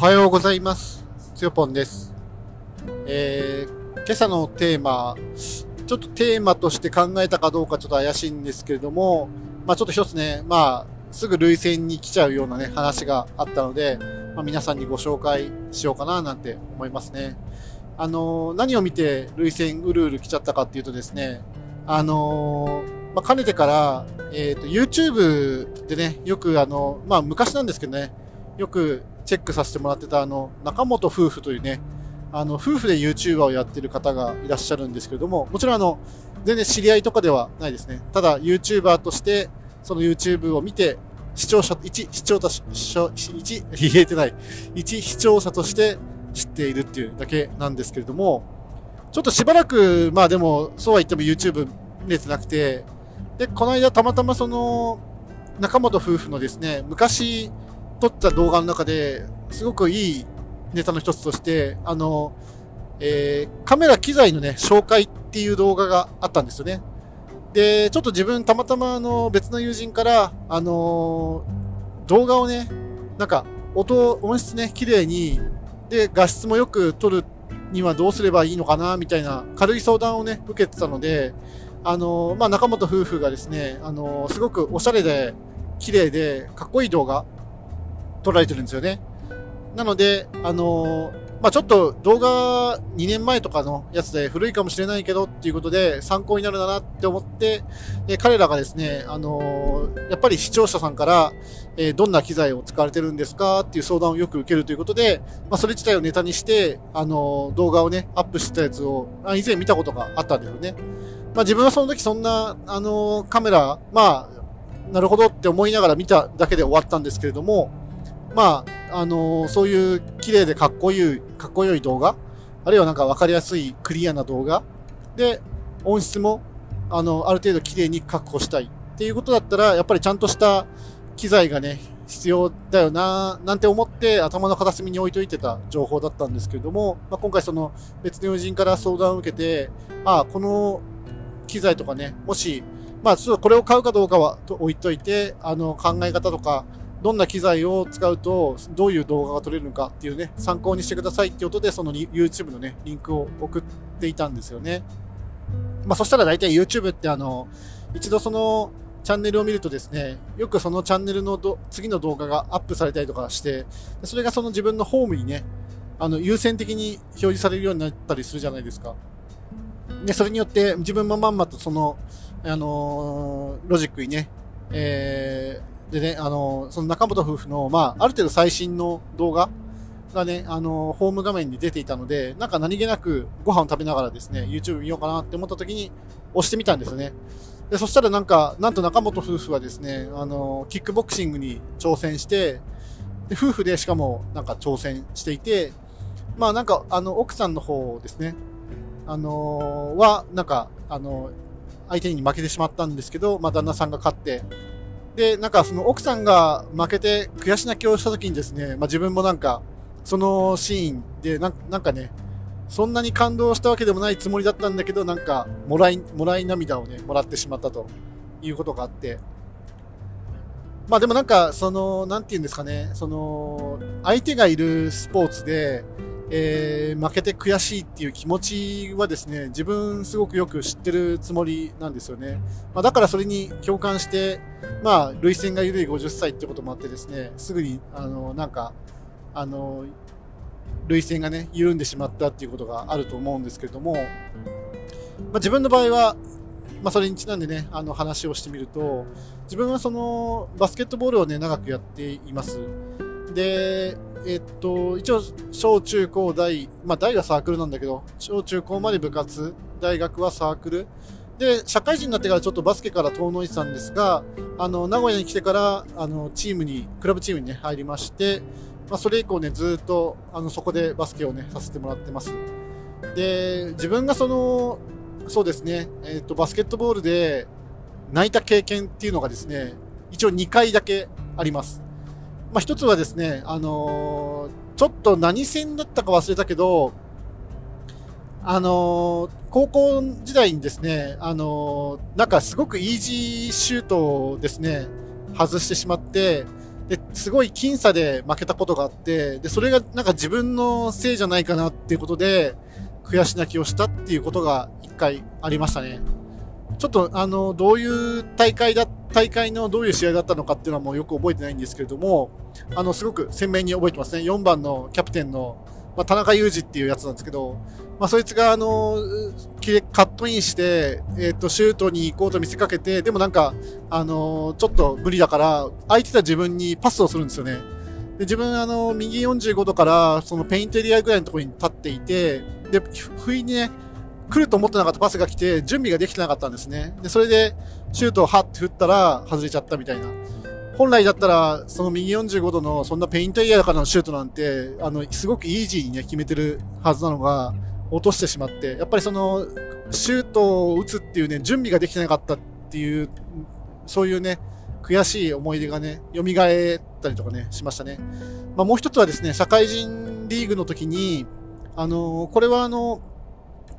おはようございます。つよぽんです。えー、今朝のテーマ、ちょっとテーマとして考えたかどうかちょっと怪しいんですけれども、まあちょっと一つね、まあ、すぐ類線に来ちゃうようなね、話があったので、まあ、皆さんにご紹介しようかななんて思いますね。あのー何を見て類線うるうる来ちゃったかっていうとですね、あのーまあ、かねてから、えっ、と、YouTube でね、よくあの、まあ昔なんですけどね、よくチェックさせてもらってたあの、中本夫婦というね、あの、夫婦で YouTuber をやってる方がいらっしゃるんですけれども、もちろんあの、全然知り合いとかではないですね。ただ YouTuber として、その YouTube を見て、視聴者、一視聴者、視一、言えてない、一視聴者として知っているっていうだけなんですけれども、ちょっとしばらく、まあでも、そうは言っても YouTube 見れてなくて、で、この間たまたまその、中本夫婦のですね、昔撮った動画の中で、すごくいいネタの一つとして、あの、えーカメラ機材のね、紹介っていう動画があったんですよね。で、ちょっと自分たまたまあの別の友人から、あのー動画をね、なんか音、音質ね、綺麗に、で、画質もよく撮るにはどうすればいいのかな、みたいな軽い相談をね、受けてたので、あのーまあ、中本夫婦がですね、あのすごくおしゃれで、綺麗で、かっこいい動画、撮られてるんですよね。なので、あのーまあ、ちょっと動画2年前とかのやつで古いかもしれないけどっていうことで参考になるだなって思って、え彼らがですね、あのーやっぱり視聴者さんから、えーどんな機材を使われてるんですかっていう相談をよく受けるということで、まあ、それ自体をネタにして、あの動画をね、アップしてたやつを、あ以前見たことがあったんですよね。まあ、自分はその時そんな、あのカメラ、まあ、なるほどって思いながら見ただけで終わったんですけれども、まあ、あのーそういう綺麗でかっこいい、かっこよい動画、あるいはなんかわかりやすいクリアな動画、で、音質も、あの、ある程度綺麗に確保したい。っていうことだったら、やっぱりちゃんとした機材がね、必要だよな、なんて思って頭の片隅に置いといてた情報だったんですけれども、まあ、今回その別の友人から相談を受けて、ああ、この機材とかね、もし、まあ、ちょっとこれを買うかどうかは置いといて、あの、考え方とか、どんな機材を使うと、どういう動画が撮れるのかっていうね、参考にしてくださいってことで、その YouTube のね、リンクを送っていたんですよね。まあ、そしたら大体 YouTube ってあの、一度そのチャンネルを見るとですね、よくそのチャンネルの次の動画がアップされたりとかして、それがその自分のホームにね、あの、優先的に表示されるようになったりするじゃないですか。で、それによって自分もまんまとその、あのーロジックにね、えー、でね、あのその中本夫婦の、まあ、ある程度最新の動画がね、あのホーム画面に出ていたので、なんか何気なくご飯を食べながらですね、YouTube 見ようかなって思った時に押してみたんですよね。で、そしたらなんか、なんと中本夫婦はですね、あのキックボクシングに挑戦して、で夫婦でしかもなんか挑戦していて、まあなんか、あの、奥さんの方ですね、あのーは、なんか、あのー相手に負けてしまったんですけど、まあ旦那さんが勝って、で、なんかその奥さんが負けて悔し泣きをした時にですね、まあ自分もなんか、そのシーンでなん、なんかね、そんなに感動したわけでもないつもりだったんだけど、なんか、もらい、もらい涙をね、もらってしまったということがあって、まあでもなんか、その、なんて言うんですかね、その、相手がいるスポーツで、えー負けて悔しいっていう気持ちはですね、自分すごくよく知ってるつもりなんですよね。まあ、だからそれに共感して、まあ、累戦が緩い50歳ってこともあってですね、すぐに、あの、なんか、あの、累戦がね、緩んでしまったっていうことがあると思うんですけれども、まあ、自分の場合は、まあ、それにちなんでね、あの話をしてみると、自分はその、バスケットボールをね、長くやっています。で、えっと、一応、小中高大、まあ大はサークルなんだけど、小中高まで部活、大学はサークル。で、社会人になってからちょっとバスケから遠のいてたんですが、あの、名古屋に来てから、あの、チームに、クラブチームにね、入りまして、まあそれ以降ね、ずっと、あの、そこでバスケをね、させてもらってます。で、自分がその、そうですね、えっと、バスケットボールで泣いた経験っていうのがですね、一応2回だけあります。まあ、一つはですね、あのーちょっと何戦だったか忘れたけど、あのー高校時代にですね、あのーなんかすごくイージーシュートをですね、外してしまって、で、すごい僅差で負けたことがあって、で、それがなんか自分のせいじゃないかなっていうことで、悔し泣きをしたっていうことが一回ありましたね。ちょっと、あの、どういう大会だっ、大会のどういう試合だったのかっていうのはもうよく覚えてないんですけれども、あの、すごく鮮明に覚えてますね。4番のキャプテンの、まあ、田中裕二っていうやつなんですけど、まあ、そいつが、あの、カットインして、えっ、ー、と、シュートに行こうと見せかけて、でもなんか、あの、ちょっと無理だから、空いてた自分にパスをするんですよね。で、自分、あの、右45度から、そのペイントエリアぐらいのところに立っていて、で、不意にね、来ると思ってなかったパスが来て、準備ができてなかったんですね。で、それで、シュートをハッて振ったら、外れちゃったみたいな。本来だったら、その右45度の、そんなペイントエリアからのシュートなんて、あの、すごくイージーにね、決めてるはずなのが、落としてしまって、やっぱりその、シュートを打つっていうね、準備ができてなかったっていう、そういうね、悔しい思い出がね、蘇ったりとかね、しましたね。まあ、もう一つはですね、社会人リーグの時に、あのこれはあの、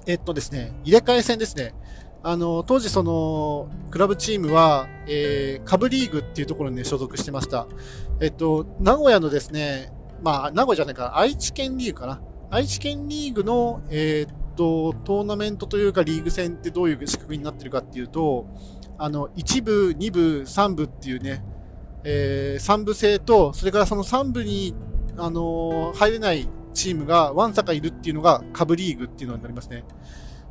えっとですね、入れ替え戦ですね。あの、当時その、クラブチームは、えー、カブリーグっていうところにね、所属してました。えっと、名古屋のですね、まあ、名古屋じゃないか、愛知県リーグかな。愛知県リーグの、えー、っと、トーナメントというかリーグ戦ってどういう仕組みになってるかっていうと、あの、1部、2部、3部っていうね、えー、3部制と、それからその3部に、あのー、入れないチームがワンサカいるっていうのがカブリーグっていうのになりますね。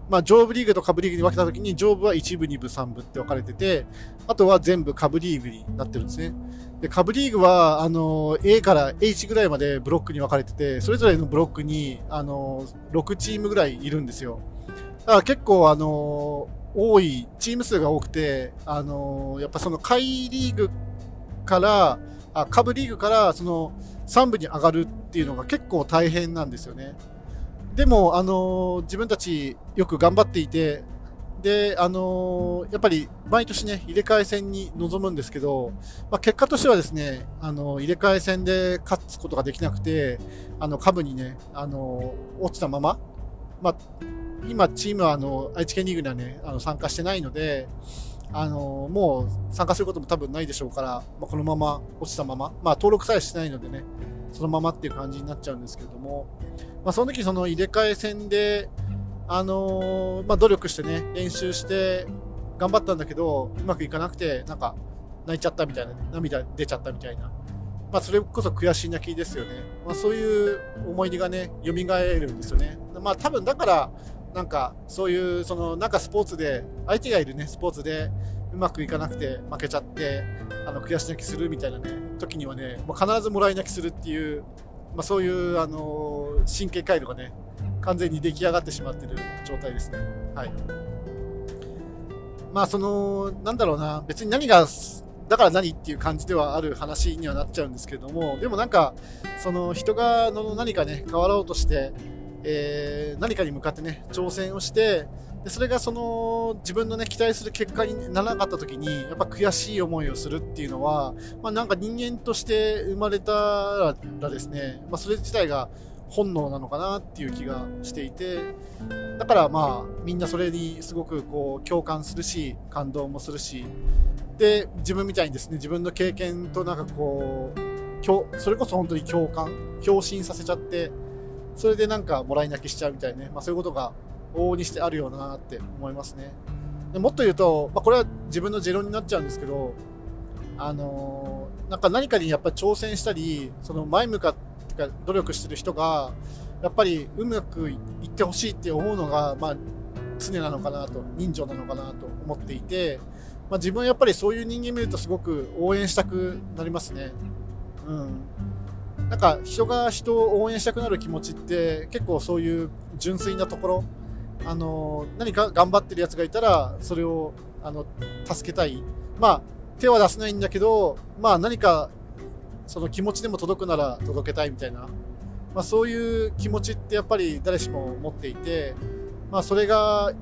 まあ、上部リーグと下部リーグに分けたときに、上部は1部、2部、3部って分かれてて、あとは全部下部リーグになってるんですね。で、下部リーグは、あの、A から H ぐらいまでブロックに分かれてて、それぞれのブロックに、あの、6チームぐらいいるんですよ。だから結構、あの、多い、チーム数が多くて、あの、やっぱその下位リーグから、あ、下部リーグから、その、3部に上がるっていうのが結構大変なんですよね。でも、あの自分たちよく頑張っていて、で、あのー、やっぱり毎年ね、入れ替え戦に臨むんですけど、まあ、結果としてはですね、あのー、入れ替え戦で勝つことができなくて、あの、株にね、あのー、落ちたまま、まあ、今、チームはあの、愛知県リーグにはね、あの、参加してないので、あのもう参加することも多分ないでしょうから、まあ、このまま落ちたまま、まあ、登録さえしてないのでね、そのままっていう感じになっちゃうんですけれども、まあ、その時その入れ替え戦で、あの、まあ、努力してね、練習して頑張ったんだけど、うまくいかなくて、なんか、泣いちゃったみたいな、涙出ちゃったみたいな。まあ、それこそ悔しい泣きですよね。まあ、そういう思い出がね、蘇るんですよね。まあ、多分だから、なんか、そういう、その、なんかスポーツで、相手がいるね、スポーツで、うまくいかなくて負けちゃって、あの、悔し泣きするみたいなね、時にはね、もう必ずもらい泣きするっていう、まあ、そういう、あの、神経回路がね、完全に出来上がってしまってる状態ですね。はい。まあ、その、なんだろうな、別に何が、だから何っていう感じではある話にはなっちゃうんですけれども、でもなんか、その人がの何かね、変わろうとして、えー、何かに向かってね、挑戦をして、でそれがその自分のね、期待する結果にならなかった時に、やっぱ悔しい思いをするっていうのは、まあなんか人間として生まれたらですね、まあそれ自体が本能なのかなっていう気がしていて、だからまあみんなそれにすごくこう共感するし、感動もするし、で、自分みたいにですね、自分の経験となんかこう、それこそ本当に共感、共振させちゃって、それでなんかもらい泣きしちゃうみたいなね、まあそういうことが往々にしてあるようなって思いますね。でもっと言うと、まあ、これは自分の持論になっちゃうんですけど、あのー、なんか何かにやっぱり挑戦したり、その前向かって努力してる人が、やっぱりうまくいってほしいって思うのが、まあ、常なのかなと、人情なのかなと思っていて、まあ、自分はやっぱりそういう人間見るとすごく応援したくなりますね。うん。なんか人が人を応援したくなる気持ちって結構そういう純粋なところあの何か頑張ってるやつがいたらそれをあの助けたい。まあ手は出せないんだけどまあ何かその気持ちでも届くなら届けたいみたいな、まあ、そういう気持ちってやっぱり誰しも持っていて、まあ、それが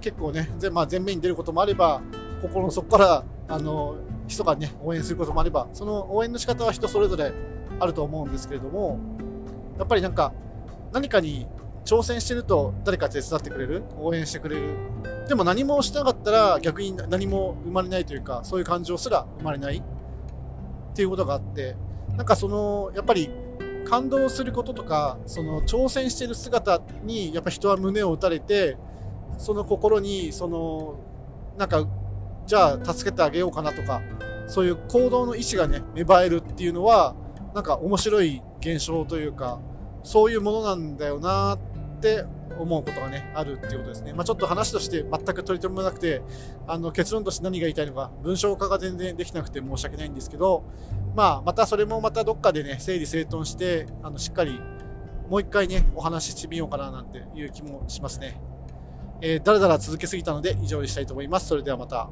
結構ね、まあ、前面に出ることもあれば心の底からあの人がね応援することもあればその応援の仕方は人それぞれあると思うんですけれどもやっぱりなんか何かに挑戦してると誰か手伝ってくれる応援してくれる。でも何もしなかったら逆に何も生まれないというかそういう感情すら生まれない。っていうことがあって、なんかその、やっぱり感動することとか、その挑戦してる姿に、やっぱ人は胸を打たれて、その心に、その、なんか、じゃあ助けてあげようかなとか、そういう行動の意思がね、芽生えるっていうのは、なんか面白い現象というか、そういうものなんだよなって思うことがね、あるっていうことですね。まあ、ちょっと話として全く取り留めなくて、あの結論として何が言いたいのか、文章化が全然できなくて申し訳ないんですけど、まあ、またそれもまたどっかでね、整理整頓して、あのしっかりもう一回ね、お話ししてみようかななんていう気もしますね。えーだらだら続けすぎたので以上にしたいと思います。それではまた。